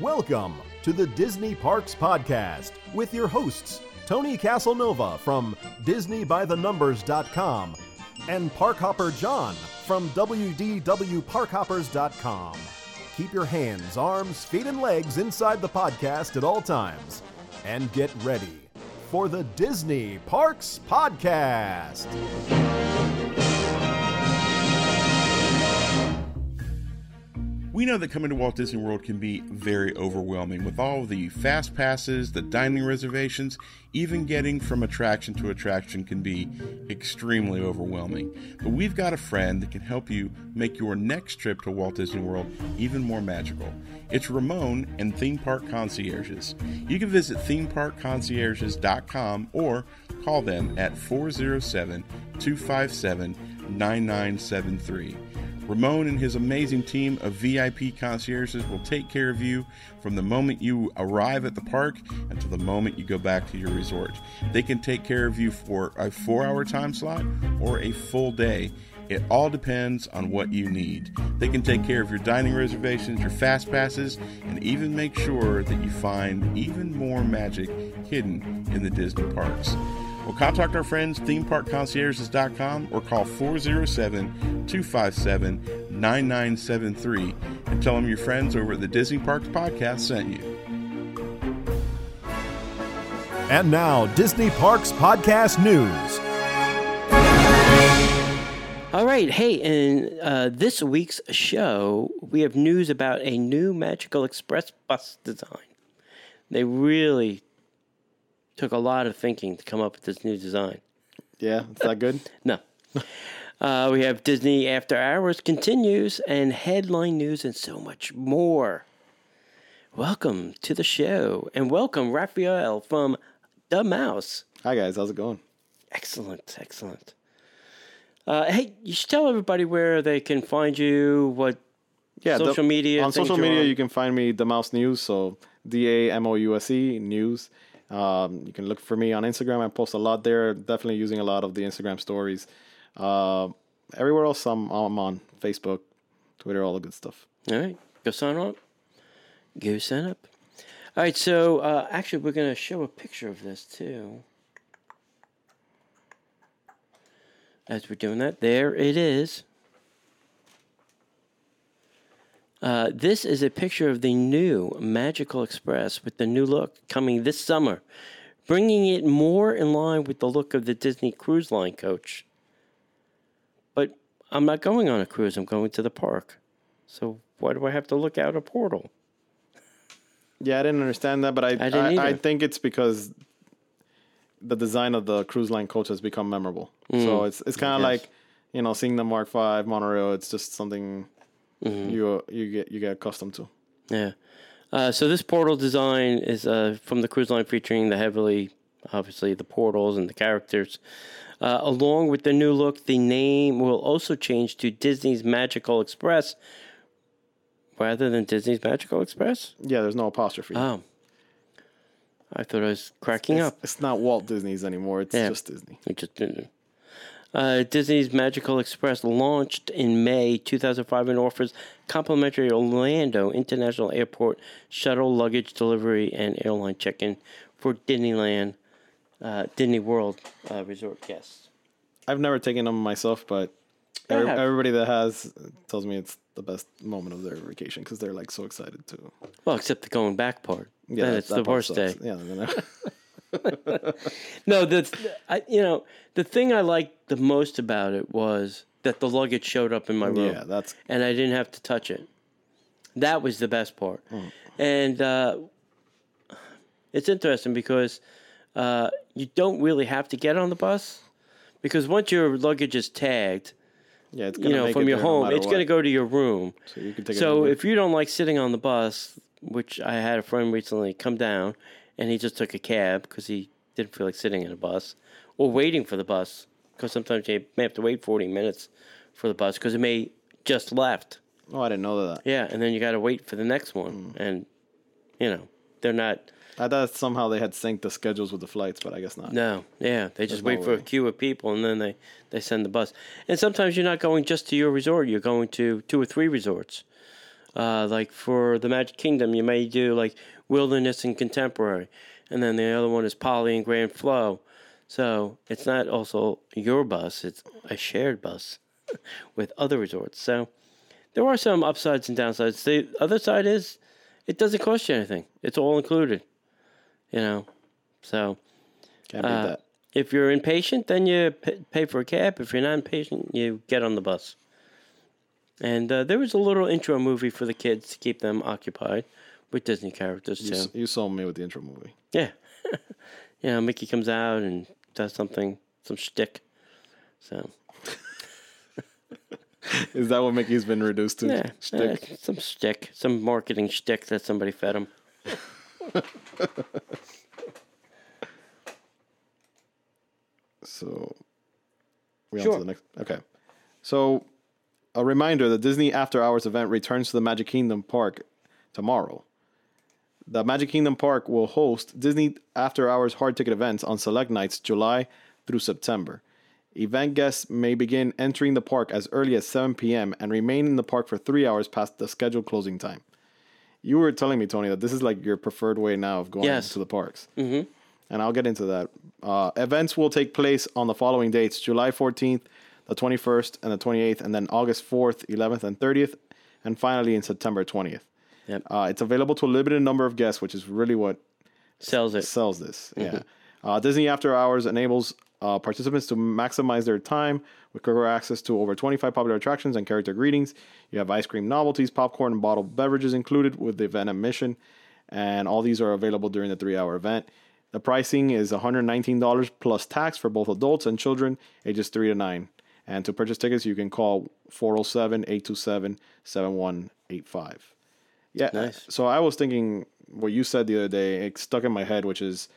Welcome to the Disney Parks Podcast with your hosts, Tony Casanova from DisneyByTheNumbers.com and Parkhopper John from WDWParkhoppers.com. Keep your hands, arms, feet, and legs inside the podcast at all times. And get ready for the Disney Parks Podcast. We know that coming to Walt Disney World can be very overwhelming with all the fast passes, the dining reservations, even getting from attraction to attraction can be extremely overwhelming. But we've got a friend that can help you make your next trip to Walt Disney World even more magical. It's Ramon and Theme Park Concierges. You can visit themeparkconcierges.com or call them at 407 257 9973. Ramon and his amazing team of VIP concierges will take care of you from the moment you arrive at the park until the moment you go back to your resort. They can take care of you for a four hour time slot or a full day. It all depends on what you need. They can take care of your dining reservations, your fast passes, and even make sure that you find even more magic hidden in the Disney parks. Well, contact our friends, themeparkconcierges.com, or call 407 257 9973 and tell them your friends over at the Disney Parks Podcast sent you. And now, Disney Parks Podcast News. All right. Hey, in uh, this week's show, we have news about a new Magical Express bus design. They really took a lot of thinking to come up with this new design. Yeah, is that good? No. Uh, we have Disney After Hours continues and headline news and so much more. Welcome to the show and welcome Raphael from The Mouse. Hi guys, how's it going? Excellent, excellent. Uh, hey, you should tell everybody where they can find you, what Yeah, social the- media. On social media, you can find me the Mouse News. So D A M O U S E News. Um, you can look for me on Instagram. I post a lot there. Definitely using a lot of the Instagram stories. Uh, everywhere else, I'm, I'm on Facebook, Twitter, all the good stuff. All right, go sign up. Go sign up. All right, so uh, actually, we're going to show a picture of this too. As we're doing that, there it is. Uh, this is a picture of the new Magical Express with the new look coming this summer, bringing it more in line with the look of the Disney Cruise Line coach. But I'm not going on a cruise, I'm going to the park. So why do I have to look out a portal? Yeah, I didn't understand that, but I didn't I, I think it's because the design of the cruise line coach has become memorable. So it's it's kind of Mm. Yes. like you know seeing the Mark Five monorail. It's just something Mm-hmm. you you get you get accustomed to. Yeah. Uh, so this portal design is uh, from the cruise line featuring the heavily, obviously, the portals and the characters. Uh, along with the new look, the name will also change to Disney's Magical Express rather than Disney's Magical Express. Yeah, there's no apostrophe. Oh. I thought I was cracking it's, up. it's not Walt Disney's anymore. It's Yeah. just Disney. We just didn't. Uh, Disney's Magical Express launched in May 2005 and offers complimentary Orlando International Airport shuttle luggage delivery and airline check-in for Disneyland, uh, Disney World uh, resort guests. I've never taken them myself, but every, everybody that has tells me it's the best moment of their vacation because they're like so excited to. Well, except the going back part. Yeah, then it's the worst day. sucks. Yeah, then I- No, the I, you know the thing I liked the most about it was that the luggage showed up in my room. yeah, that's and I didn't have to touch it. That was the best part. Mm. And uh, it's interesting because uh, you don't really have to get on the bus because once your luggage is tagged, yeah. It's you know, make from your there no home, it's going to go to your room. So you can take. So if you don't like sitting on the bus, which I had a friend recently come down and he just took a cab because he didn't feel like sitting in a bus or waiting for the bus because sometimes you may have to wait 40 minutes for the bus because it may just left. oh, I didn't know that. Yeah, and then you got to wait for the next one, and you know they're not. I thought somehow they had synced the schedules with the flights, but I guess not. No, yeah, they just no wait for a queue of people, and then they they send the bus. And sometimes you're not going just to your resort; you're going to two or three resorts. Uh, like for the Magic Kingdom, you may do like Wilderness and Contemporary, and then the other one is Poly and Grand Flo. So it's not also your bus; it's a shared bus with other resorts. So there are some upsides and downsides. The other side is it doesn't cost you anything; it's all included. You know, so uh, that. if you're impatient, then you p- pay for a cab. If you're not impatient, you get on the bus. And uh, there was a little intro movie for the kids to keep them occupied with Disney characters You, too. s- you saw me with the intro movie. Yeah, you know, Mickey comes out and does something, some shtick. So Is that what Mickey's been reduced to? yeah, Shtick? uh, some shtick, some marketing shtick that somebody fed him. So we on to the next. Okay. So a reminder: the Disney After Hours event returns to the Magic Kingdom Park tomorrow. The Magic Kingdom Park will host Disney After Hours hard ticket events on select nights, July through September. Event guests may begin entering the park as early as 7 p.m. and remain in the park for three hours past the scheduled closing time. You were telling me, Tony, that this is like your preferred way now of going Yes. to the parks. Mm-hmm. And I'll get into that. Uh, events will take place on the following dates July 14th, the 21st, and the 28th, and then August 4th, 11th, and 30th, and finally in September 20th. Yep. Uh, it's available to a limited number of guests, which is really what Sells it. sells this. Yeah. Uh, Disney After Hours enables uh, participants to maximize their time with quicker access to over 25 popular attractions and character greetings. You have ice cream novelties, popcorn, and bottled beverages included with the event admission, and all these are available during the three-hour event. The pricing is $119 plus tax for both adults and children ages 3 to 9. And to purchase tickets, you can call 407 827 7185. Yeah. Nice. So I was thinking what you said the other day, it stuck in my head, which is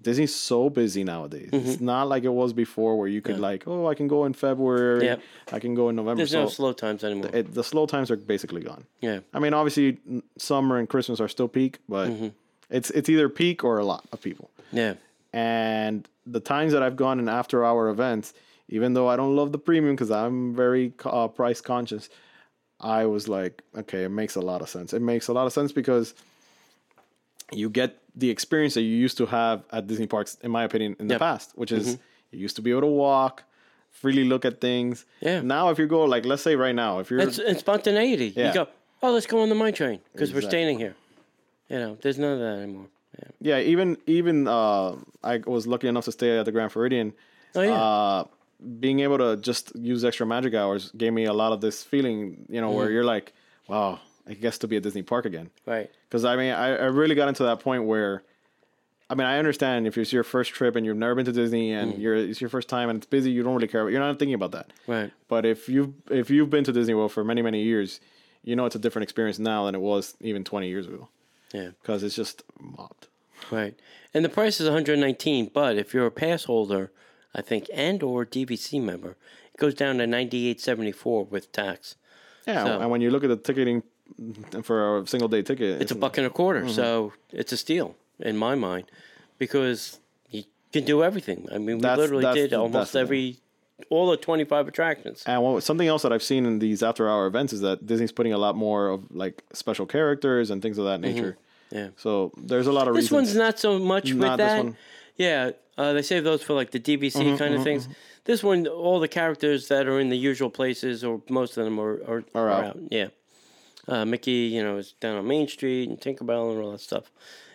Disney's so busy nowadays. It's Mm-hmm. not like it was before where you could like, oh, I can go in February, Yep. I can go in November. There's so no slow times anymore. it, the slow times are basically gone. yeah. I mean, obviously, summer and Christmas are still peak, but Mm-hmm. it's it's either peak or a lot of people. Yeah. And the times that I've gone in after hour events, even though I don't love the premium because I'm very uh, price conscious, I was like, okay, it makes a lot of sense. It makes a lot of sense because you get the experience that you used to have at Disney parks, in my opinion, in the Yep. Mm-hmm. past, which is you used to be able to walk, freely look at things. Yeah. Now, if you go, like, let's say right now, if you're It's, it's spontaneity. Yeah. You go, oh, let's go on the mine train because we're Exactly. standing here. You know, there's none of that anymore. Yeah. Yeah, even even uh, I was lucky enough to stay at the Grand Floridian. Oh, yeah. Uh, being able to just use extra magic hours gave me a lot of this feeling, you know, where Mm-hmm. you're like, wow, I guess to be at Disney Park again. Right. Because I mean, I, I really got into that point where, I mean, I understand if it's your first trip and you've never been to Disney Mm. and you're it's your first time and it's busy, you don't really care. You're not thinking about that. Right. But if you've if you've been to Disney World for many many years, you know it's a different experience now than it was even 20 years ago Yeah. because it's just mobbed. Right. And the price is 119, but if you're a pass holder, I think, and or DVC member, it goes down to 98.74 with tax. Yeah, So- and when you look at the ticketing for a single day ticket, It's a buck and a quarter, Mm-hmm. so it's a steal in my mind because you can do everything. I mean, we That's- literally that's did almost every, all the 25 attractions. And what, something else that I've seen in these after hour events is that Disney's putting a lot more of like special characters and things of that nature. Yeah. So there's a lot of This reasons. one's not so much with Not this that. Yeah, uh, they save those for like the DVC Mm-hmm, kind of things. This one, all the characters that are in the usual places, or most of them, are are, Are are out. out. Yeah, uh, Mickey, you know, is down on Main Street and Tinkerbell and all that stuff.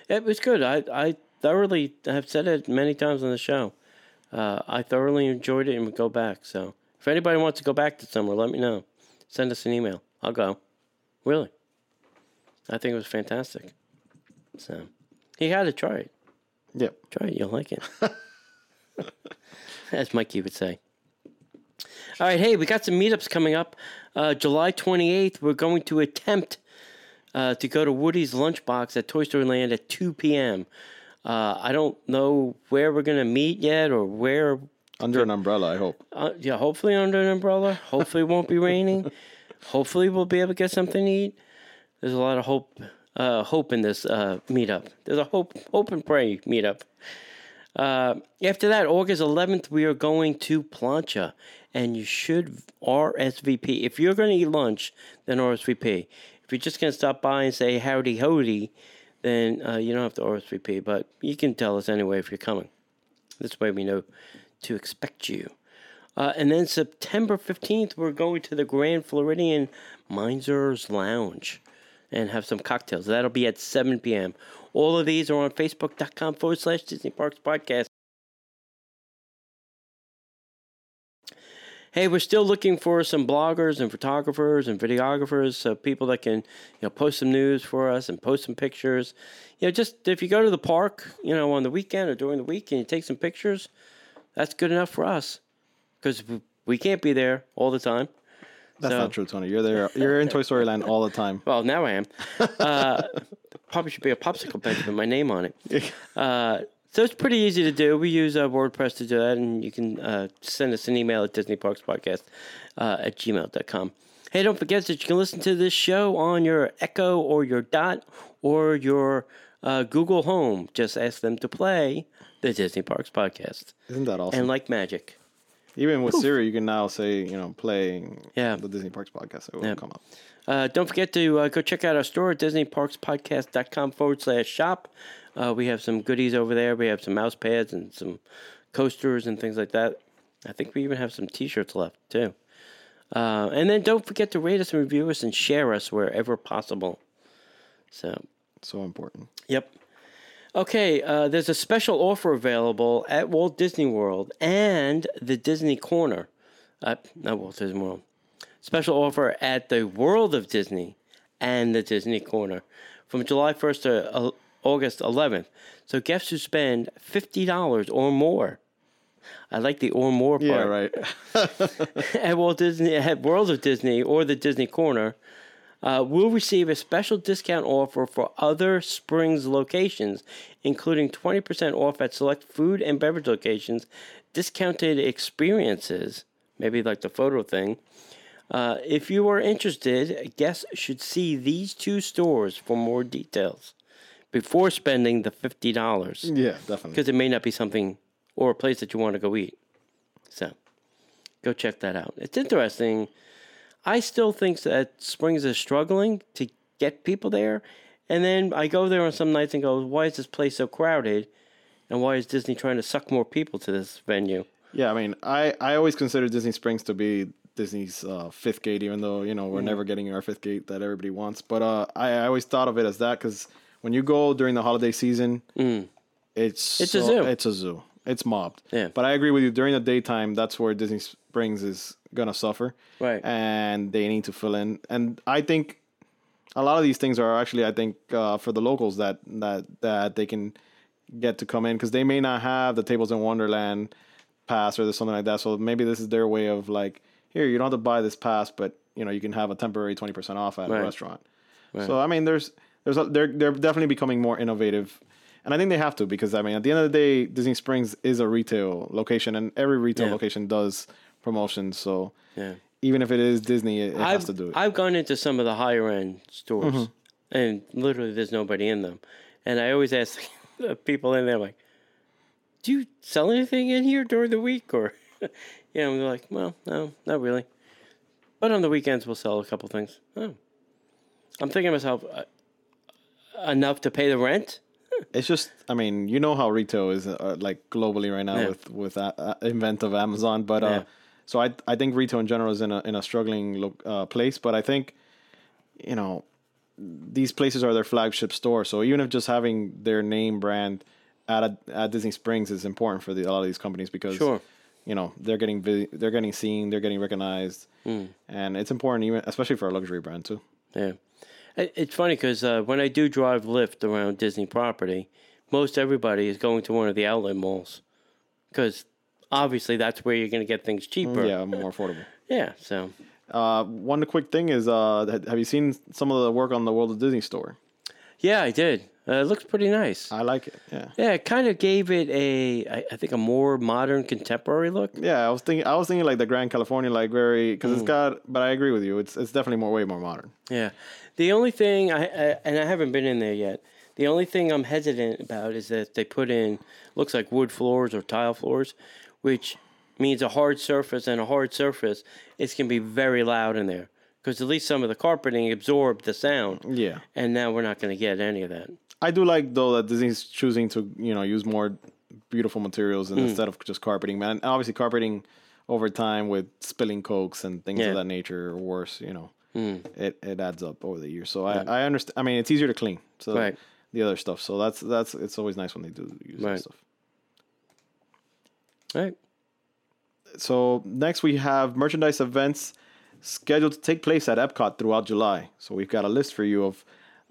It was good. I I thoroughly have said it many times on the show. Uh, I thoroughly enjoyed it and would go back. So if anybody wants to go back to summer, let me know. Send us an email. I'll go. Really, I think it was fantastic. So he had to try it. Yep. Try it, you'll like it. As Mikey would say. All right, hey, we got some meetups coming up. Uh, July 28th, we're going to attempt uh, to go to Woody's Lunchbox at Toy Story Land at 2 p.m. Uh, I don't know where we're going to meet yet or where. Under an umbrella, I hope. Uh, yeah, hopefully under an umbrella. Hopefully it won't be raining. Hopefully we'll be able to get something to eat. There's a lot of hope, uh, hope in this uh, meetup. There's a hope, hope and pray meetup. Uh, after that, August 11th, we are going to Plancha, and you should RSVP. If you're going to eat lunch, then RSVP. If you're just going to stop by and say howdy howdy, then uh, you don't have to RSVP, but you can tell us anyway if you're coming. This way we know to expect you. Uh, and then September 15th, we're going to the Grand Floridian Mizner's Lounge and have some cocktails. That'll be at 7 p.m. All of these are on facebook.com forward slash Disney Parks Podcast. Hey, we're still looking for some bloggers and photographers and videographers, so people that can, you know, post some news for us and post some pictures. You know, just if you go to the park, you know, on the weekend or during the week and you take some pictures, that's good enough for us because we can't be there all the time. That's So- not true, Tony. You're there. You're in Toy Story Land all the time. Well, now I am. Uh, probably should be a popsicle bench with my name on it. Uh, so it's pretty easy to do. We use uh, WordPress to do that, and you can uh, send us an email at DisneyParksPodcast uh, at gmail.com. Hey, don't forget that you can listen to this show on your Echo or your Dot or your uh, Google Home. Just ask them to play the Disney Parks Podcast. Isn't that awesome? And like magic. Even with Siri, you can now say, you know, playing Yeah. the Disney Parks podcast. It will Yeah. come up. Uh, don't forget to uh, go check out our store at DisneyParksPodcast.com forward slash shop. Uh, we have some goodies over there. We have some mouse pads and some coasters and things like that. I think we even have some t shirts left, too. Uh, and then don't forget to rate us and review us and share us wherever possible. So, So important. Yep. Okay, uh, there's a special offer available at Walt Disney World and the Disney Corner. Uh, not Walt Disney World. Special offer at the World of Disney and the Disney Corner from July 1st to uh, August 11th. So guests who spend $50 or more. I like the or more part Yeah, right. at Walt Disney at World of Disney or the Disney Corner uh, will receive a special discount offer for other Springs locations, including 20% off at select food and beverage locations, discounted experiences, maybe like the photo thing. Uh, if you are interested, guests should see these two stores for more details before spending the $50 yeah, definitely. because it may not be something or a place that you want to go eat. So go check that out. It's interesting. I still think that Springs is struggling to get people there. And then I go there on some nights and go, why is this place so crowded? And why is Disney trying to suck more people to this venue? Yeah, I mean, I, I always consider Disney Springs to be Disney's uh, fifth gate, even though you know Mm. we're never getting our fifth gate that everybody wants. But uh, I, I always thought of it as that because when you go during the holiday season, it's Mm. It's a so- zoo. It's a zoo. It's mobbed. Yeah. But I agree with you. During the daytime, that's where Disney Springs is gonna suffer. Right. And they need to fill in. And I think a lot of these things are actually, I think, uh, for the locals that that that they can get to come in because they may not have the Tables in Wonderland pass or something like that. So maybe this is their way of like, here, you don't have to buy this pass, but you know, you can have a temporary twenty percent off at Right. a restaurant. So I mean, there's there's a, they're they're definitely becoming more innovative. And I think they have to because I mean, at the end of the day, Disney Springs is a retail location, and every retail Yeah. location does promotions. So Yeah. even if it is Disney, it, it has to do it. Mm-hmm. I've gone into some of the higher end stores, and literally there's nobody in them. And I always ask the people in there, like, "Do you sell anything in here during the week?" Or, you know, and they're like, "Well, no, not really." But on the weekends, we'll sell a couple things. Oh. I'm thinking to myself, uh, enough to pay the rent? It's just, I mean, you know how retail is uh, like globally right now Yeah. with with uh, uh, invent of Amazon, but uh, Yeah. So I I think retail in general is in a in a struggling lo- uh, place, but I think you know these places are their flagship store, so even if just having their name brand at a, at Disney Springs is important for the, a lot of these companies because Sure. you know they're getting vi- they're getting seen, they're getting recognized, Hmm. and it's important even especially for a luxury brand too. Yeah. It's funny because uh, when I do drive Lyft around Disney property, most everybody is going to one of the outlet malls because obviously that's where you're going to get things cheaper. Yeah, more affordable. Yeah. So Uh, one quick thing is, uh, have you seen some of the work on the World of Disney store? yeah, I did. Uh, it looks pretty nice. I like it. Yeah, Yeah, it kind of gave it a, I, I think, a more modern, contemporary look. yeah. I was thinking, I was thinking like the Grand California, like very because it's got. But I agree with you. It's it's definitely more way more modern. Yeah. The only thing I, I and I haven't been in there yet. The only thing I'm hesitant about is that they put in looks like wood floors or tile floors, which means a hard surface and a hard surface. It's gonna be very loud in there because at least some of the carpeting absorbed the sound, Yeah. and now we're not going to get any of that. I do like though that Disney's choosing to you know use more beautiful materials and mm. instead of just carpeting. Man, and obviously carpeting over time with spilling cokes and things Yeah. Of that nature or worse, you know, mm. it it adds up over the years. So I I understand. I mean, it's easier to clean. So Right. the other stuff. So that's that's it's always nice when they do use that stuff. All right. So next we have merchandise events scheduled to take place at Epcot throughout July. So we've got a list for you of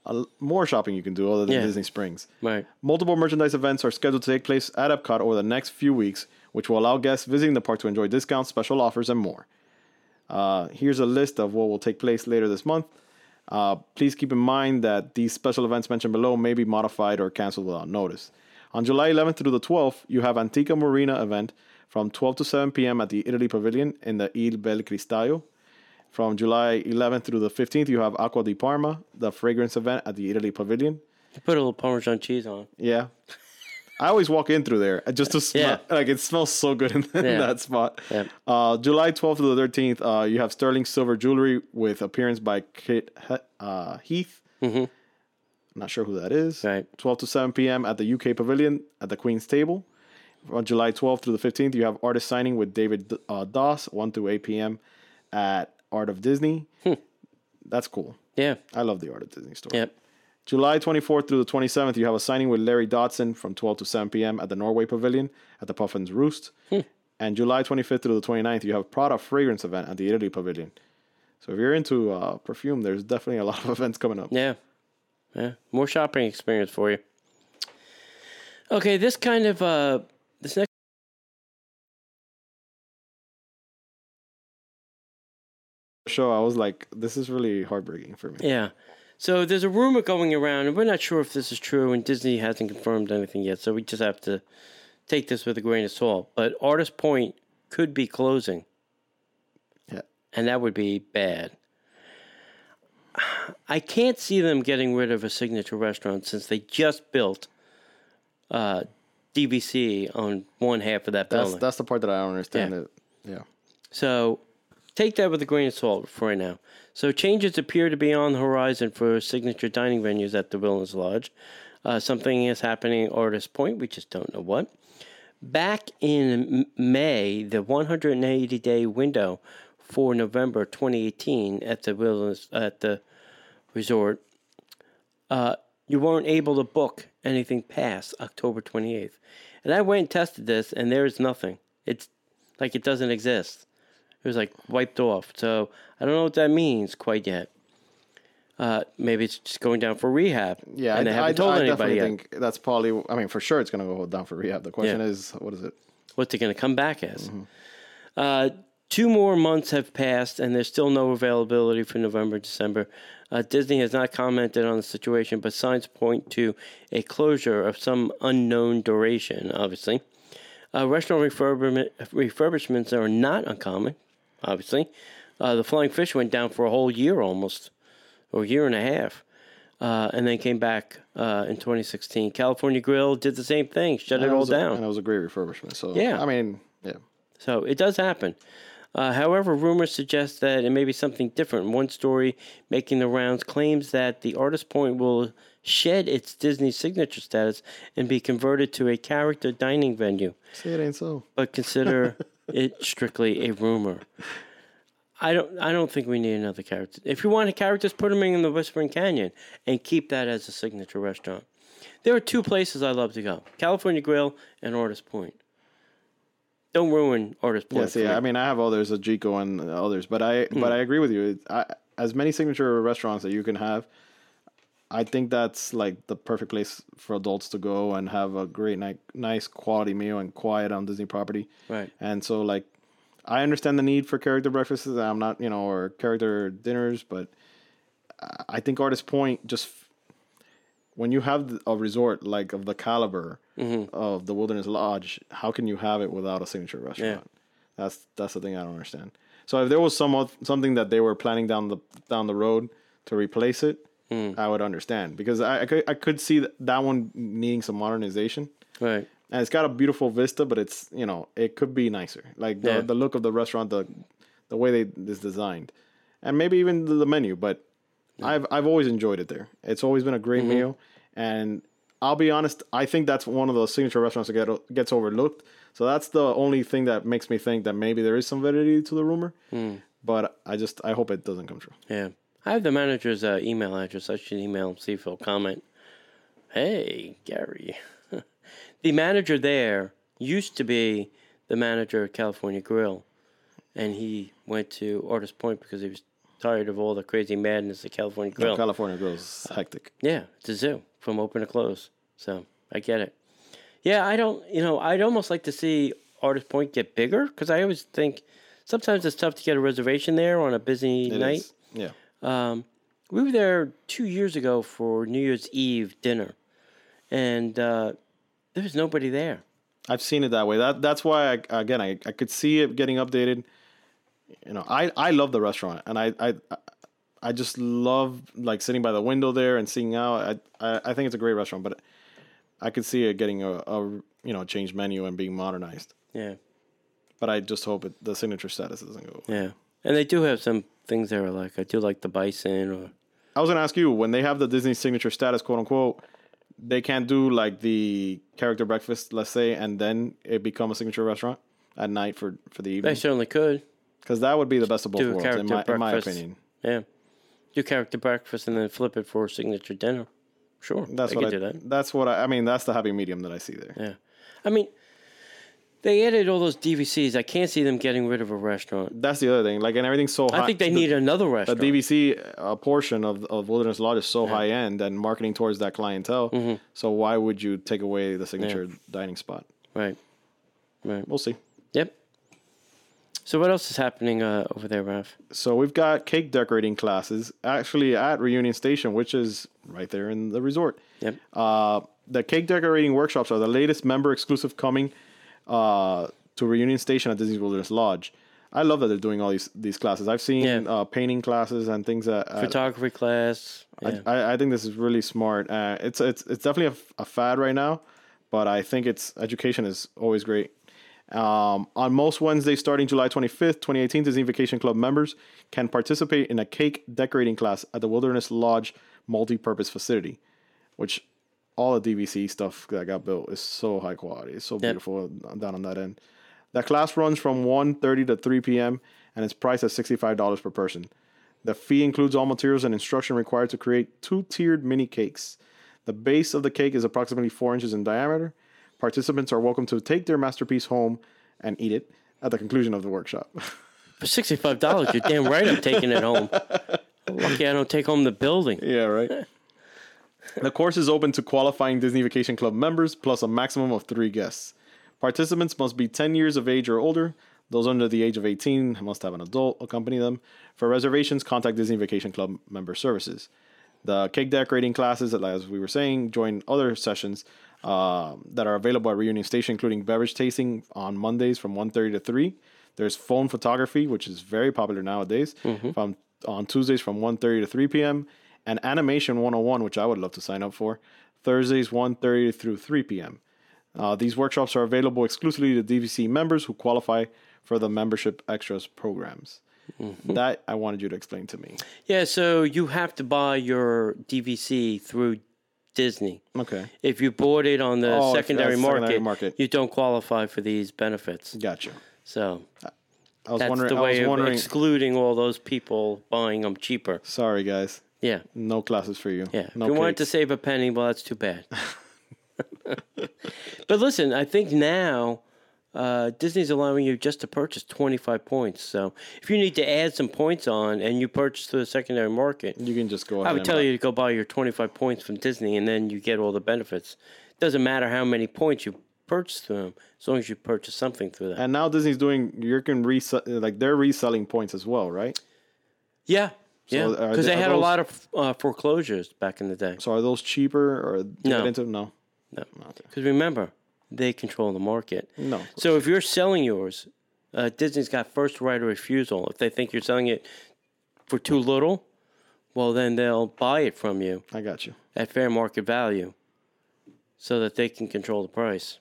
uh, more shopping you can do other than Yeah. Disney Springs. Right. Multiple merchandise events are scheduled to take place at Epcot over the next few weeks, which will allow guests visiting the park to enjoy discounts, special offers, and more. Uh, here's a list of what will take place later this month. Uh, please keep in mind that these special events mentioned below may be modified or canceled without notice. On July 11th through the 12th, you have Antica Murrina event from 12 to 7 p.m. at the Italy Pavilion in the Il Bel Cristallo. From July 11th through the 15th, you have Acqua di Parma, the fragrance event at the Italy Pavilion. Put a little Parmesan cheese on. Yeah. I always walk in through there just to smell. Yeah. Like it smells so good in, in Yeah. that spot. Yeah. Uh, July 12th to the 13th, uh, you have sterling silver jewelry with appearance by Kit uh, Heath. Mm-hmm. Not sure who that is. Right. 12 to 7 p.m. at the UK Pavilion at the Queen's Table. On July 12th through the 15th, you have artist signing with David uh, Doss, 1 to 8 p.m. at Art of Disney. That's cool. Yeah. I love the Art of Disney store. Yep. July 24th through the 27th, you have a signing with Larry Dodson from 12 to 7 p.m. at the Norway Pavilion at the Puffin's Roost. And July 25th through the 29th, you have Prada Fragrance event at the Italy Pavilion. So if you're into uh, perfume, there's definitely a lot of events coming up. Yeah. Yeah. More shopping experience for you. Okay, this kind of uh this next Show, I was like, this is really heartbreaking for me. yeah. So there's a rumor going around, and we're not sure if this is true, and Disney hasn't confirmed anything yet, so we just have to take this with a grain of salt. But Artist Point could be closing, Yeah. and that would be bad. I can't see them getting rid of a signature restaurant since they just built uh, DVC on one half of that That's building. that's the part that I don't understand. Yeah. It. Yeah. So take that with a grain of salt for right now. So changes appear to be on the horizon for signature dining venues at the Wilderness Lodge. Uh, something is happening at Artist Point. We just don't know what. Back in May, the 180 day window for November 2018 at the Wilderness at the resort, uh, you weren't able to book anything past October 28th. And I went and tested this, and there's nothing. It's like it doesn't exist. It was like wiped off. So I don't know what that means quite yet. Uh, maybe it's just going down for rehab. Yeah, and I, they haven't I, told I anybody definitely yet. think that's probably. I mean, for sure, it's going to go down for rehab. The question Yeah. is, what is it? What's they're going to come back as. Mm-hmm. Uh, two more months have passed, and there's still no availability for November, December. Uh, Disney has not commented on the situation, but signs point to a closure of some unknown duration, obviously. Uh, restaurant refurbishment, refurbishments are not uncommon, obviously. Uh, the Flying Fish went down for a whole year almost, or a year and a half, uh, and then came back uh, in 2016. California Grill did the same thing, shut it all a- down. and it was a great refurbishment. So Yeah. I mean, yeah. So it does happen. Uh, however, rumors suggest that it may be something different. One story making the rounds claims that the Artist Point will shed its Disney signature status and be converted to a character dining venue, See, it ain't so. but consider it strictly a rumor. I don't. I don't think we need another character. If you want a characters, put them in the Whispering Canyon and keep that as a signature restaurant. There are two places I love to go: California Grill and Artist Point. Don't ruin Artist Point. Yes, yeah. I mean, I have others, a Jiko and others, but I Hmm. but I agree with you. I, as many signature restaurants that you can have, I think that's like the perfect place for adults to go and have a great, ni- nice quality meal and quiet on Disney property. Right. And so, like, I understand the need for character breakfasts. I'm not, you know, or character dinners, but I think Artist Point just when you have a resort like of the caliber Mm-hmm. of the Wilderness Lodge, how can you have it without a signature restaurant? That's that's the thing I don't understand. So if there was some something that they were planning down the down the road to replace it, Hmm. I would understand because I, I could I could see that, that one needing some modernization. Right. And it's got a beautiful vista, but it's you know it could be nicer. Like the, Yeah. the look of the restaurant, the the way they is designed. and maybe even the, the menu. But I've I've always enjoyed it there. It's always been a great Mm-hmm. meal, and I'll be honest. I think that's one of those signature restaurants that get, gets overlooked. So that's the only thing that makes me think that maybe there is some validity to the rumor. Hmm. But I just I hope it doesn't come true. Yeah. I have the manager's uh, email address. I should email him, see if he'll comment. Hey, Gary. the manager there used to be the manager of California Grill, and he went to Artist Point because he was tired of all the crazy madness of California Grill. California Grill's hectic. Yeah, it's a zoo from open to close. So I get it. Yeah, I don't, you know, I'd almost like to see Artist Point get bigger because I always think sometimes it's tough to get a reservation there on a busy It night. is. Yeah. Um, we were there two years ago for New Year's Eve dinner, and uh, there was nobody there. I've seen it that way. That that's why I, again I, I could see it getting updated. You know, I, I love the restaurant and I, I I just love like sitting by the window there and seeing out. I I, I think it's a great restaurant, but I could see it getting a, a you know changed menu and being modernized. Yeah, But I just hope it, the signature status doesn't go. away. yeah, and they do have some things there. Like I do like the bison, or I was gonna ask you when they have the Disney signature status, quote unquote. They can't do like the character breakfast, let's say, and then it become a signature restaurant at night for for the evening. they certainly could. Because that would be the best of both Do worlds, in my, in my opinion. Yeah, do character breakfast and then flip it for signature dinner. Sure, That's what I. that. That's what I. I mean, that's the happy medium that I see there. Yeah, I mean, they added all those DVCs. I can't see them getting rid of a restaurant. That's the other thing. Like, and everything's so high. I think they the, need another restaurant. the. DVC uh, portion of of Wilderness Lodge is so high end and marketing towards that clientele. Mm-hmm. So why would you take away the signature dining spot? right, right. We'll see. Yep. So what else is happening uh, over there, Ralph? So we've got cake decorating classes actually at Reunion Station, which is right there in the resort. Yep. Uh, the cake decorating workshops are the latest member exclusive coming uh, to Reunion Station at Disney's Wilderness Lodge. I love that they're doing all these these classes. I've seen Yeah. uh, painting classes and things that at, Photography class. Yeah. I, I think this is really smart. Uh, it's it's it's definitely a, a, fad right now, but I think it's education is always great. Um, on most Wednesdays starting July 25th, 2018, Disney Vacation Club members can participate in a cake decorating class at the Wilderness Lodge multi-purpose facility, which all the DVC stuff that got built is so high quality. It's so beautiful down on that end. That class runs from 1.30 to 3 p.m. and it's priced at $65 per person. The fee includes all materials and instruction required to create two tiered mini cakes. The base of the cake is approximately four inches in diameter. Participants are welcome to take their masterpiece home and eat it at the conclusion of the workshop. For sixty-five dollars, you're damn right. I'm taking it home. Lucky I don't take home the building. yeah, right. the course is open to qualifying Disney Vacation Club members plus a maximum of three guests. Participants must be 10 years of age or older. Those under the age of 18 must have an adult accompany them. For reservations, contact Disney Vacation Club member services. The cake decorating classes, as we were saying, join other sessions uh, that are available at Reunion Station, including beverage tasting on Mondays from 1.30 to 3. There's phone photography, which is very popular nowadays, from on Tuesdays from 1.30 to 3 p.m. And Animation 101, which I would love to sign up for, Thursdays 1.30 through 3 p.m. Uh, these workshops are available exclusively to DVC members who qualify for the membership extras programs. That I wanted you to explain to me. Yeah, so you have to buy your DVC through Disney. Okay, If you bought it on the Oh, if secondary, that's market, secondary market. you don't qualify for these benefits. gotcha. So I was that's wondering. the I was way of wondering. excluding all those people buying them cheaper. sorry, guys. Yeah, No classes for you. yeah. No if you wanted to cakes. save a penny, well, that's too bad. but listen, I think now uh, Disney's allowing you just to purchase 25 points. So if you need to add some points on and you purchase through the secondary market, You can just go ahead. I would tell buy- you to go buy your 25 points from Disney and then you get all the benefits. Doesn't matter how many points you purchase through them, as long as you purchase something through that. And now Disney's doing. You can resell like they're reselling points as well, right? yeah. Yeah, because they- they had a lot of uh, foreclosures back in the day. So are those cheaper or No. into? No. No, because remember, they control the market. No. So if you're selling yours, uh, Disney's got first right of refusal. If they think you're selling it for too little, well, then they'll buy it from you I got you. at fair market value, so that they can control the price.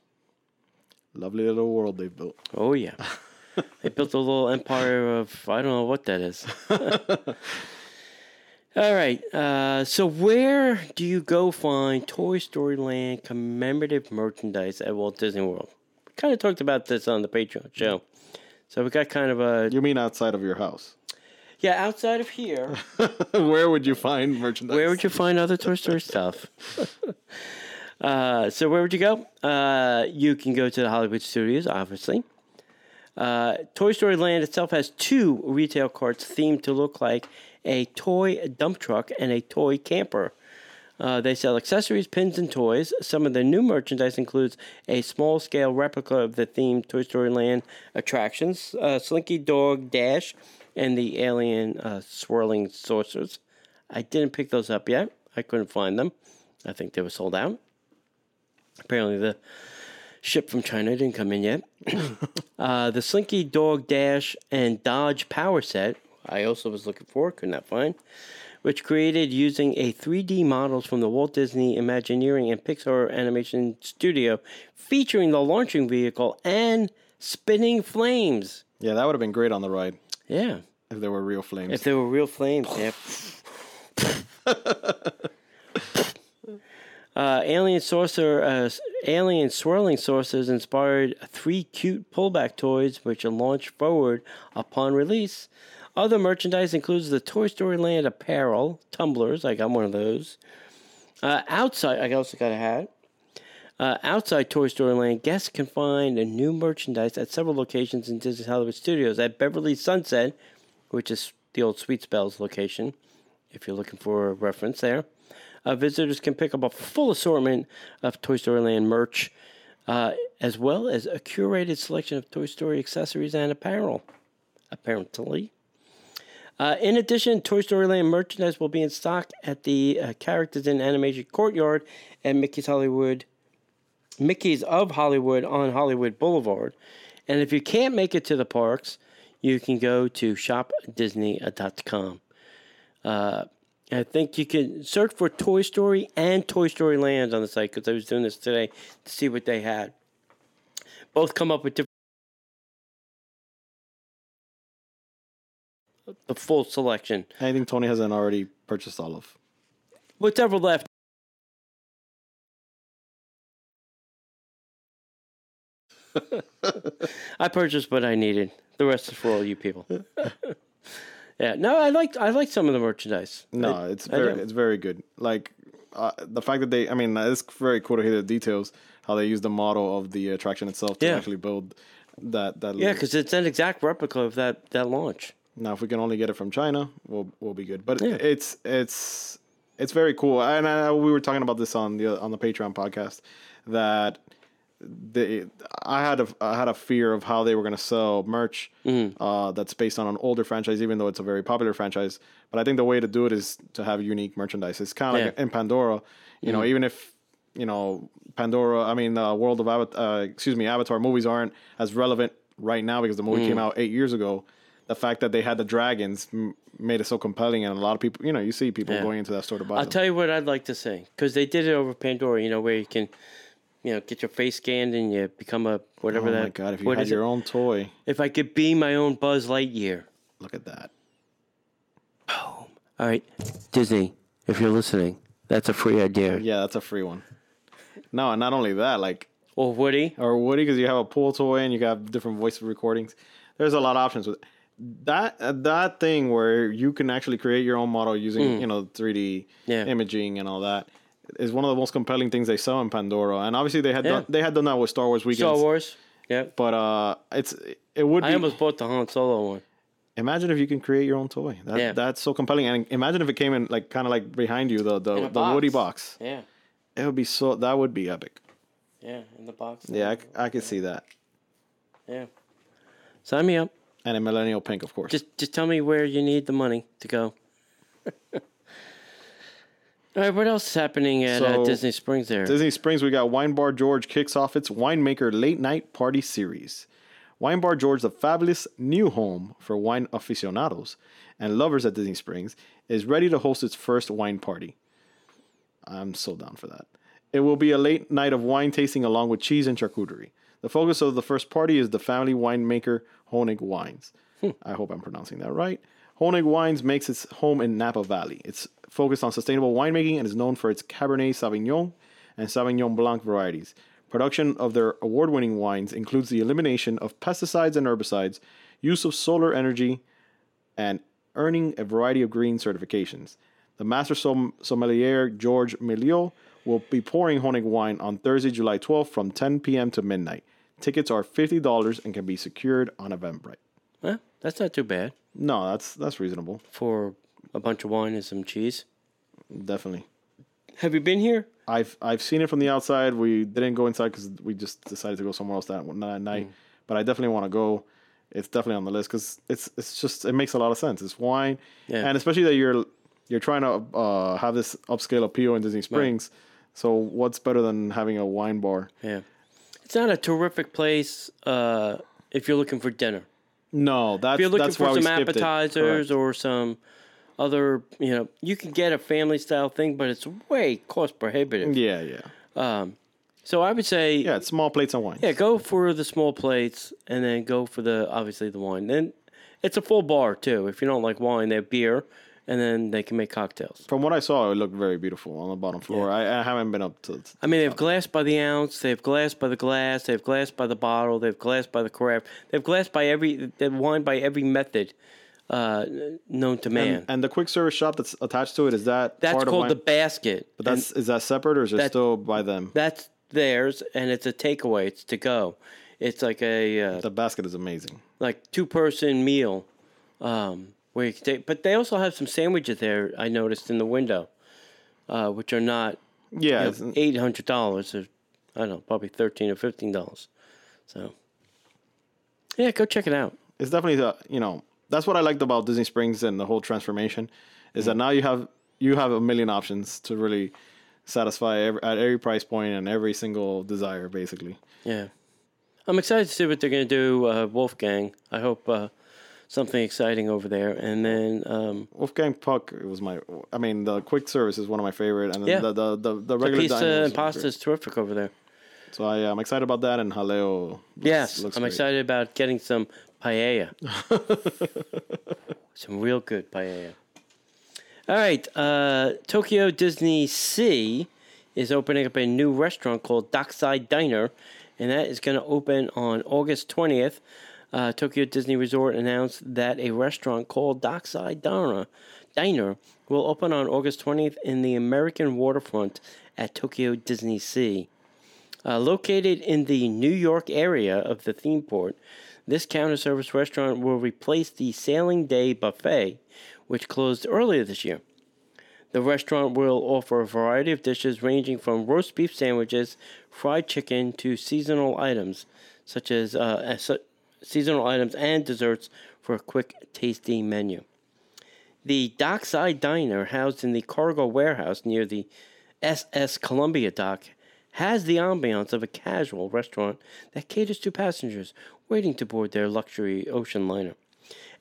Lovely little world they've built. Oh yeah. they built a little empire of I don't know what that is. All right. Uh, so where do you go find Toy Story Land commemorative merchandise at Walt Disney World? We kind of talked about this on the Patreon show. So we got kind of a You mean outside of your house? yeah outside of here. Where would you find merchandise? Where would you find other Toy Story stuff? uh, so where would you go? Uh, you can go to the Hollywood Studios, obviously. Uh, Toy Story Land itself has two retail carts themed to look like a toy dump truck and a toy camper. Uh, they sell accessories, pins, and toys. Some of the new merchandise includes a small scale replica of the themed Toy Story Land attractions, uh, Slinky Dog Dash, and the alien uh, swirling saucers. I didn't pick those up yet. I couldn't find them. I think they were sold out. Apparently, the ship from China didn't come in yet. uh, the Slinky Dog Dash and Dodge Power Set, I also was looking for, could not find, which created using a 3D models from the Walt Disney Imagineering and Pixar Animation Studio, featuring the launching vehicle and spinning flames. Yeah, that would have been great on the ride Yeah, if there were real flames. if there were real flames, yeah. uh, alien saucer, uh, alien swirling saucers inspired three cute pullback toys, which are launched forward upon release. Other merchandise includes the Toy Story Land apparel, tumblers. I got one of those. Uh, outside, I also got a hat. Uh, outside Toy Story Land, guests can find new merchandise at several locations in Disney Hollywood Studios. At Beverly Sunset, which is the old Sweet Spells location, if you're looking for a reference there, uh, visitors can pick up a full assortment of Toy Story Land merch, uh, as well as a curated selection of Toy Story accessories and apparel, apparently. Uh, in addition, Toy Story Land merchandise will be in stock at the uh, Characters in Animation Courtyard and Mickey's Hollywood, Mickey's of Hollywood on Hollywood Boulevard. And if you can't make it to the parks, you can go to shopdisney.com. Uh, I think you can search for Toy Story and Toy Story Land on the site because I was doing this today to see what they had. Both come up with different. The full selection. Anything Tony hasn't already purchased all of. Whatever left. I purchased what I needed. The rest is for all you people. yeah, no, I like I like some of the merchandise. No, I- it's I very do. it's very good. Like uh, the fact that they, I mean, it's very cool to hear the details how they use the model of the attraction itself to Yeah. actually build that that. yeah, because it's an exact replica of that that launch. Now if we can only get it from China, we'll we'll be good. But Yeah. it's it's it's very cool, and I, we were talking about this on the on the Patreon podcast that the I had a I had a fear of how they were going to sell merch Mm-hmm. uh, that's based on an older franchise, even though it's a very popular franchise. But I think the way to do it is to have unique merchandise. It's kind of like Yeah. Mm-hmm. in Pandora, you know, even if you know Pandora, I mean, uh, World of Avatar, uh, excuse me, Avatar movies aren't as relevant right now because the movie Mm. came out eight years ago. The fact that they had the dragons m- made it so compelling, and a lot of people, you know, you see people Yeah. going into that store to buy I'll them. tell you what I'd like to say because they did it over Pandora. You know where you can, you know, get your face scanned and you become a whatever oh that. my god! If you had your it? own toy, If I could be my own Buzz Lightyear. look at that. Boom. All right, Disney, if you're listening, that's a free idea. Yeah, that's a free one. No, and not only that, like Or Woody. or Woody, because you have a pool toy and you got different voice recordings. There's a lot of options with it. That. uh, That thing where you can actually create your own model using you know 3D Hmm. Yeah. imaging and all that is one of the most compelling things they sell in Pandora. And obviously they had Yeah. done, they had done that with Star Wars weekends. Star Wars. Yeah. But uh, it's it would be. I almost bought the Han Solo one. imagine if you can create your own toy. That, Yeah. That's so compelling. And imagine if it came in like kind of like behind you the the, the Woody box. box. Yeah. It would be so that would be epic. Yeah. In the box. Yeah, I could see that. Yeah. Sign me up. And a millennial pink, of course. Just just tell me where you need the money to go. All right, what else is happening at uh, Disney Springs there? Disney Springs, we got Wine Bar George kicks off its winemaker late night party series. Wine Bar George, the fabulous new home for wine aficionados and lovers at Disney Springs, is ready to host its first wine party. I'm so down for that. It will be a late night of wine tasting along with cheese and charcuterie. The focus of the first party is the family winemaker Honig Wines. Hmm. I hope I'm pronouncing that right. Honig Wines makes its home in Napa Valley. It's focused on sustainable winemaking and is known for its Cabernet Sauvignon and Sauvignon Blanc varieties. Production of their award winning wines includes the elimination of pesticides and herbicides, use of solar energy, and earning a variety of green certifications. The master som- sommelier George Miliotes will be pouring Honig wine on Thursday, July 12th from 10 p.m. to midnight. Tickets are $50 and can be secured on Eventbrite. Well, that's not too bad No, that's that's reasonable. for a bunch of wine and some cheese. Definitely. Have you been here? I've I've seen it from the outside. We didn't go inside because we just decided to go somewhere else that, night. But I definitely want to go. It's definitely on the list because it's it's just it makes a lot of sense. It's wine, Yeah. and especially that you're you're trying to uh, have this upscale appeal in Disney Springs. So what's better than having a wine bar? Yeah. It's not a terrific place uh, if you're looking for dinner. No, that's If you're looking for some appetizers or some other, you know, you can get a family style thing, but it's way cost prohibitive. Yeah, yeah, So I would say, yeah. It's small plates and wine. yeah, go for the small plates and then go for the obviously the wine. Then it's a full bar too. If you don't like wine, they have beer, and then they can make cocktails. From what I saw, it looked very beautiful on the bottom floor. I, I haven't been up to. I mean, they have glass by the ounce, they have glass by the glass, they have glass by the bottle, they have glass by the carafe, they have glass by every, they have wine by every method uh, known to man. And, and the quick service shop that's attached to it is that that's called the basket. But that's is that separate or is it still by them? That's theirs, and it's a takeaway. It's to go. It's like a uh, The basket is amazing. like two person meal, um, where you can take. But they also have some sandwiches there. I noticed in the window, uh, which are not Yeah, eight hundred dollars. I don't know, probably thirteen or fifteen dollars. So, yeah, go check it out. it's definitely the you know that's what I liked about Disney Springs and the whole transformation is Mm. that now you have you have a million options to really satisfy every, at every price point and every single desire basically. Yeah, I'm excited to see what they're going to do. Uh, Wolfgang. I hope uh, something exciting over there. And then, um, Wolfgang Puck was my I mean the quick service is one of my favorite and Yeah. the, the the the regular pizza dining and pasta is terrific over there. So I am excited about that and Jaleo. looks- Yes, looks I'm great. excited about getting some paella. some real good paella. All right, uh, Tokyo Disney Sea is opening up a new restaurant called Dockside Diner, and that is going to open on August 20th. Uh, Tokyo Disney Resort announced that a restaurant called Dockside Diner, Diner will open on August 20th in the American waterfront at Tokyo Disney Sea. Uh, located in the New York area of the theme port, this counter service restaurant will replace the Sailing Day Buffet, which closed earlier this year. The restaurant will offer a variety of dishes ranging from roast beef sandwiches, fried chicken, to seasonal items, such as uh, seasonal items and desserts for a quick, tasty menu. The Dockside Diner, housed in the cargo warehouse near the SS Columbia dock, has the ambiance of a casual restaurant that caters to passengers waiting to board their luxury ocean liner,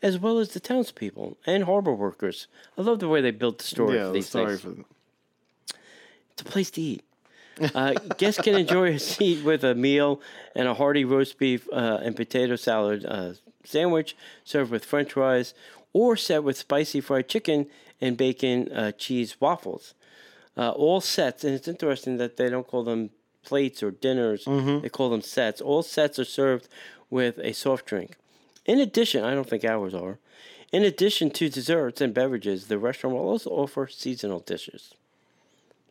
as well as the townspeople and harbor workers. I love the way they built the story Yeah, for the these story things. for It's a place to eat. Uh, guests can enjoy a seat with a meal and a hearty roast beef uh, and potato salad uh, sandwich served with french fries or set with spicy fried chicken and bacon uh, cheese waffles. Uh, all sets, and it's interesting that they don't call them plates or dinners, they call them sets. All sets are served with a soft drink. In addition, I don't think ours are. In addition to desserts and beverages, the restaurant will also offer seasonal dishes.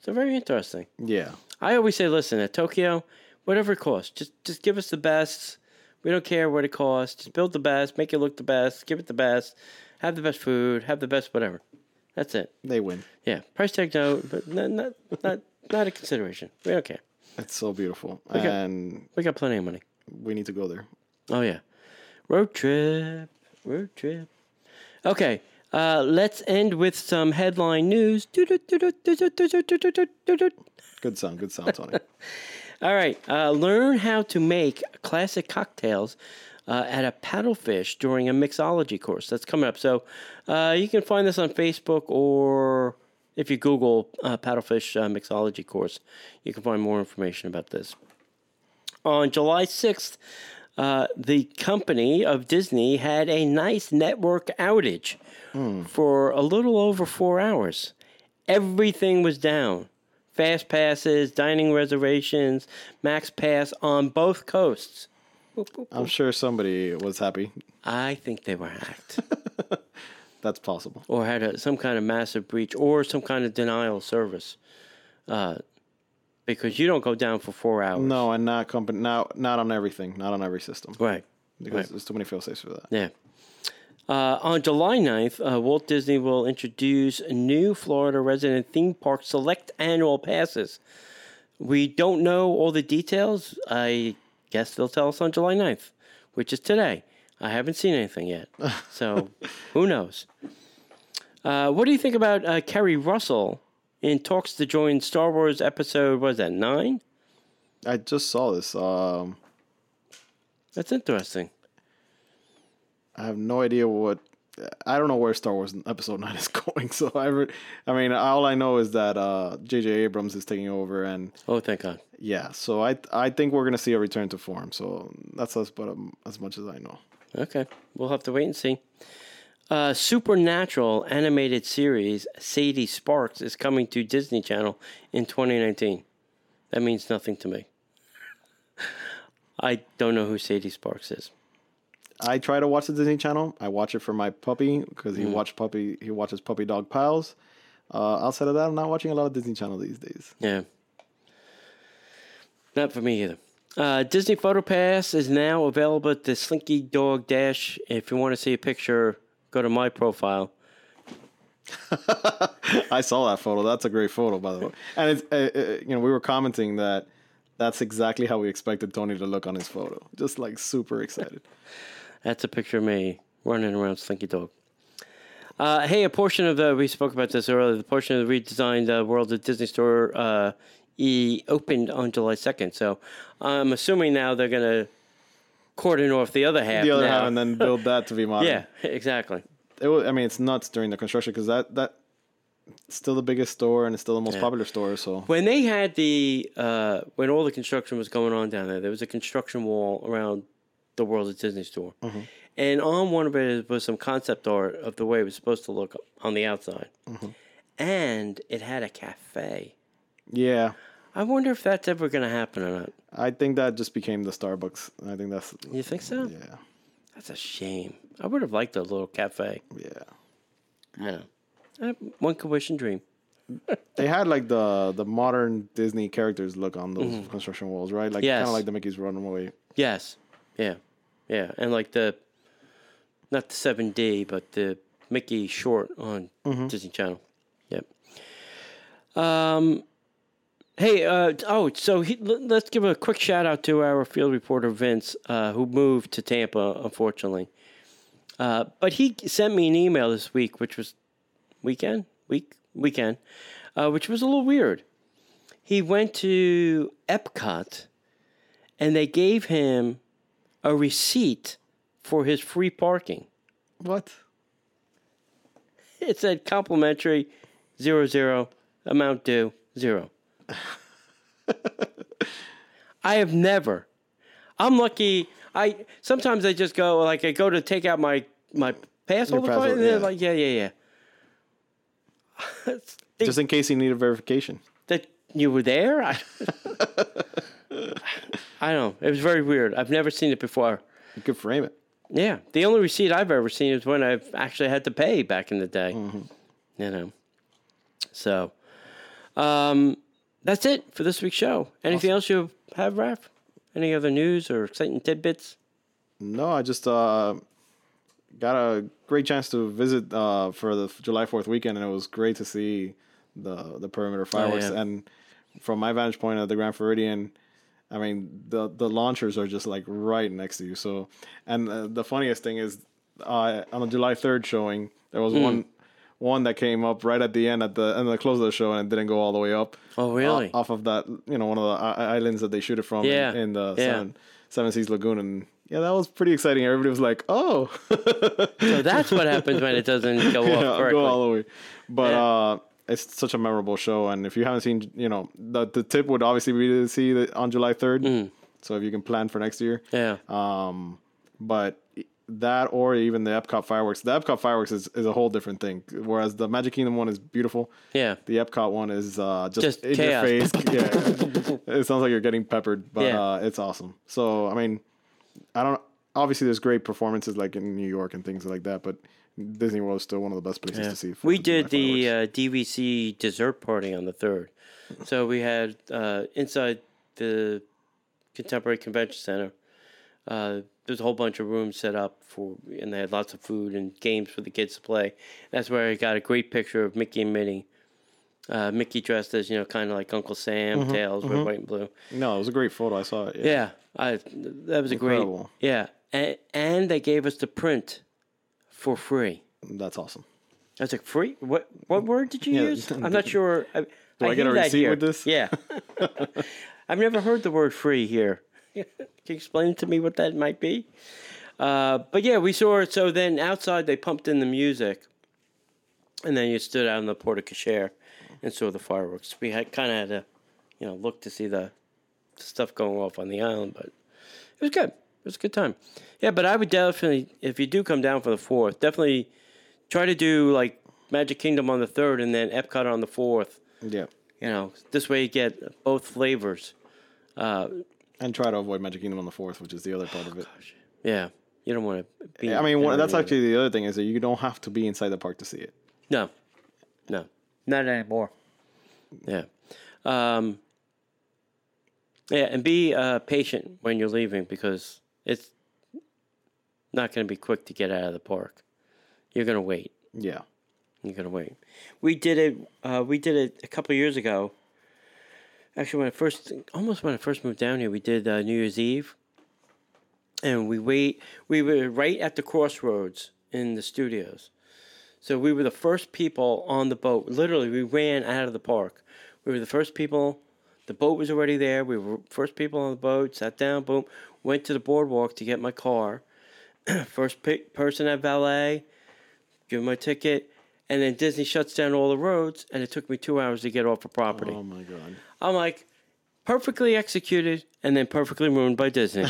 So very interesting. yeah. I always say, listen, at Tokyo, whatever it costs, just just give us the best. We don't care what it costs. Just build the best, make it look the best, give it the best, have the best food, have the best whatever. That's it. They win. Yeah, price tag no, but not not not, not a consideration. We don't care. It's so beautiful. Okay. And We got plenty of money. we need to go there. Oh yeah, road trip, road trip. Okay, uh, let's end with some headline news. Good sound, good sound, Tony. All right. Uh, learn how to make classic cocktails uh, at a paddlefish during a mixology course. That's coming up. So uh, you can find this on Facebook or if you Google uh, paddlefish uh, mixology course, you can find more information about this. on July 6th, uh, the company of Disney had a nice network outage for a little over four hours. Everything was down. Fast passes, dining reservations, max pass on both coasts. I'm sure somebody was happy. I think they were hacked That's possible. or had a, some kind of massive breach or some kind of denial of service. Uh, because you don't go down for four hours. No, and not company. Not not on everything. Not on every system. Right. Because right. there's too many fail safes for that. Yeah. Uh, on July 9th, uh, Walt Disney will introduce new Florida resident theme park select annual passes. We don't know all the details. I guess they'll tell us on July 9th, which is today. I haven't seen anything yet. So who knows? Uh, what do you think about uh, Keri Russell in talks to join Star Wars episode, was that, nine? I just saw this. Um, That's interesting. I have no idea what. I don't know where Star Wars Episode Nine is going. So I, re- I mean, all I know is that uh, J.J. Abrams is taking over, and Oh, thank God. yeah. So I, I think we're gonna see a return to form. So that's as but um, as much as I know. Okay, we'll have to wait and see. Uh, Supernatural animated series Sadie Sparks is coming to Disney Channel in 2019. That means nothing to me. I don't know who Sadie Sparks is. I try to watch the Disney Channel. I watch it for my puppy because he watch puppy. He watches Puppy Dog Pals. Uh, outside of that, I'm not watching a lot of Disney Channel these days. Yeah. Not for me either. Uh, Disney Photo Pass is now available at the Slinky Dog Dash. If you want to see a picture, go to my profile. I saw that photo. That's a great photo, by the way. And it's uh, uh, you know we were commenting that that's exactly how we expected Tony to look on his photo, just like super excited. That's a picture of me running around Slinky Dog. Uh, hey, a portion of the we spoke about this earlier. The portion of the redesigned uh, World of Disney Store uh, e opened on July second. So I'm assuming now they're gonna cordon off the other half. the other now. half, and then build that to be modern. yeah, exactly. it was, I mean, it's nuts during the construction because that that it's still the biggest store and it's still the most Yeah. popular store. So When they had the uh, when all the construction was going on down there, there was a construction wall around the World of Disney Store, Mm-hmm. and on one of it was some concept art of the way it was supposed to look on the outside, Mm-hmm. and it had a cafe. yeah, I wonder if that's ever going to happen or not. I think that just became the Starbucks. I think that's You think so? yeah, That's a shame. I would have liked a little cafe. yeah. Know. Uh, One could wish and dream. They had like the the modern Disney characters look on those construction walls, right? Like Mm-hmm. Yes. kind of like the Mickey's Runaway. Yes. Yeah. Yeah. And like the, not the 7D, but the Mickey short on Disney Channel. Yep. Um, hey, uh, oh, so he, let's give a quick shout out to our field reporter, Vince, uh, who moved to Tampa, unfortunately. Uh, but he sent me an email this week, which was weekend, week, weekend, uh, which was a little weird. He went to Epcot and they gave him a receipt for his free parking. What? It said complimentary, zero zero, amount due, zero. I have never. I'm lucky. I sometimes I just go like I go to take out my my pass holder card, and they're yeah. like, yeah, yeah, yeah. They- Just in case you need a verification. that you were there. I, I don't know. It was very weird. I've never seen it before. You could frame it. Yeah, the only receipt I've ever seen is when I've actually had to pay back in the day. Mm-hmm. You know, so um, that's it for this week's show. Anything else you have, Raph? Any other news or exciting tidbits? No, I just uh, got a great chance to visit uh, for the July Fourth weekend, and it was great to see the the perimeter fireworks. yeah. And from my vantage point at the Grand Floridian, I mean the the launchers are just like right next to you. So, and uh, the funniest thing is, uh, on the July third showing, there was one one that came up right at the end at the end of the close of the show, and it didn't go all the way up. Oh, really? Off of that, you know, one of the islands that they shoot it from Yeah, in, in the yeah. Seven, Seven Seas Lagoon, and yeah, that was pretty exciting. Everybody was like, "Oh, So that's what happens when it doesn't go yeah, correctly. go all the way." But Yeah. uh, it's such a memorable show, and if you haven't seen, you know, the the tip would obviously be to see it on July 3rd Mm. So if you can plan for next year, Yeah. um, but that or even the Epcot fireworks. The Epcot fireworks is, is a whole different thing. Whereas the Magic Kingdom one is beautiful. yeah. The Epcot one is uh, just, Just in chaos. your face. yeah, it sounds like you're getting peppered, but Yeah. uh, it's awesome. So I mean, I don't. Obviously, there's great performances like in New York and things like that, but Disney World is still one of the best places to see. we did the uh, DVC dessert party on the third. So we had uh, inside the Contemporary Convention Center. Uh, there's a whole bunch of rooms set up for, and they had lots of food and games for the kids to play. That's where I got a great picture of Mickey and Minnie. Uh, Mickey dressed as you know, kind of like Uncle Sam, Mm-hmm, tails, red, white, and blue. no, it was a great photo. I saw it. Yeah, I that was a great. Incredible. Yeah, and, and they gave us the print for free. that's awesome. I was like, free? What what word did you Yeah. use? I'm not sure. I, Do I get hear a receipt here. with this? Yeah. I've never heard the word free here. Can you explain to me what that might be? Uh, but yeah, we saw it. So then outside they pumped in the music, and then you stood out in the porte cochere and saw the fireworks. We had kind of had to, you know, look to see the stuff going off on the island, but it was good. It was a good time. Yeah, but I would definitely, if you do come down for the fourth, definitely try to do like Magic Kingdom on the third and then Epcot on the fourth. Yeah, You know, this way you get both flavors. Uh, and try to avoid Magic Kingdom on the fourth, which is the other part of it. yeah, you don't want to be. I mean, one, that's actually the other thing is that you don't have to be inside the park to see it. no, no, Not anymore. yeah, um, yeah, and be uh, patient when you're leaving because it's not going to be quick to get out of the park. You're going to wait. Yeah, You're gonna wait. We did it. Uh, we did it a couple of years ago. Actually, when I first, almost when I first moved down here, we did uh, New Year's Eve, and we wait. We were right at the crossroads in the studios, so we were the first people on the boat. Literally, we ran out of the park. We were the first people. The boat was already there. We were first people on the boat. Sat down. Boom. Went to the boardwalk to get my car. first pe- person at valet give my ticket, and then Disney shuts down all the roads, and it took me two hours to get off the property. Oh my god. I'm like, perfectly executed, and then perfectly ruined by Disney.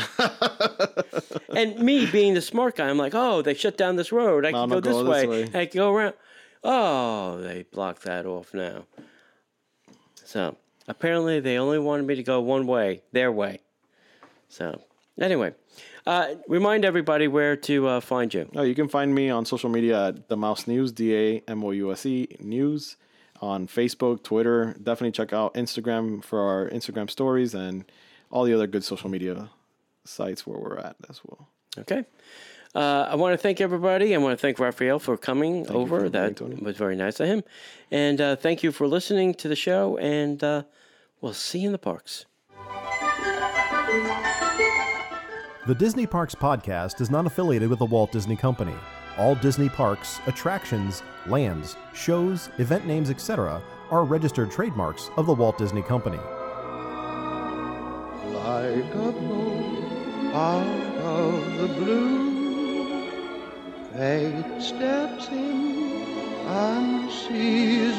and me being the smart guy, I'm like, oh, they shut down this road. I can go this go way. way. I can go around. Oh, they blocked that off now. So apparently, they only wanted me to go one way, their way. So anyway, uh, remind everybody where to uh, find you. Oh, you can find me on social media at the Mouse News, D A M O U S E News, on Facebook, Twitter. Definitely check out Instagram for our Instagram stories and all the other good social media sites where we're at as well. Okay. Uh, I want to thank everybody. I want to thank Raphael for coming over. for that coming, was very nice of him. And uh, thank you for listening to the show. And uh, we'll see you in the parks. The Disney Parks podcast is not affiliated with the Walt Disney Company. All Disney parks, attractions, lands, shows, event names, etc., are registered trademarks of the Walt Disney Company. like a out of the blue. Fate steps in and sees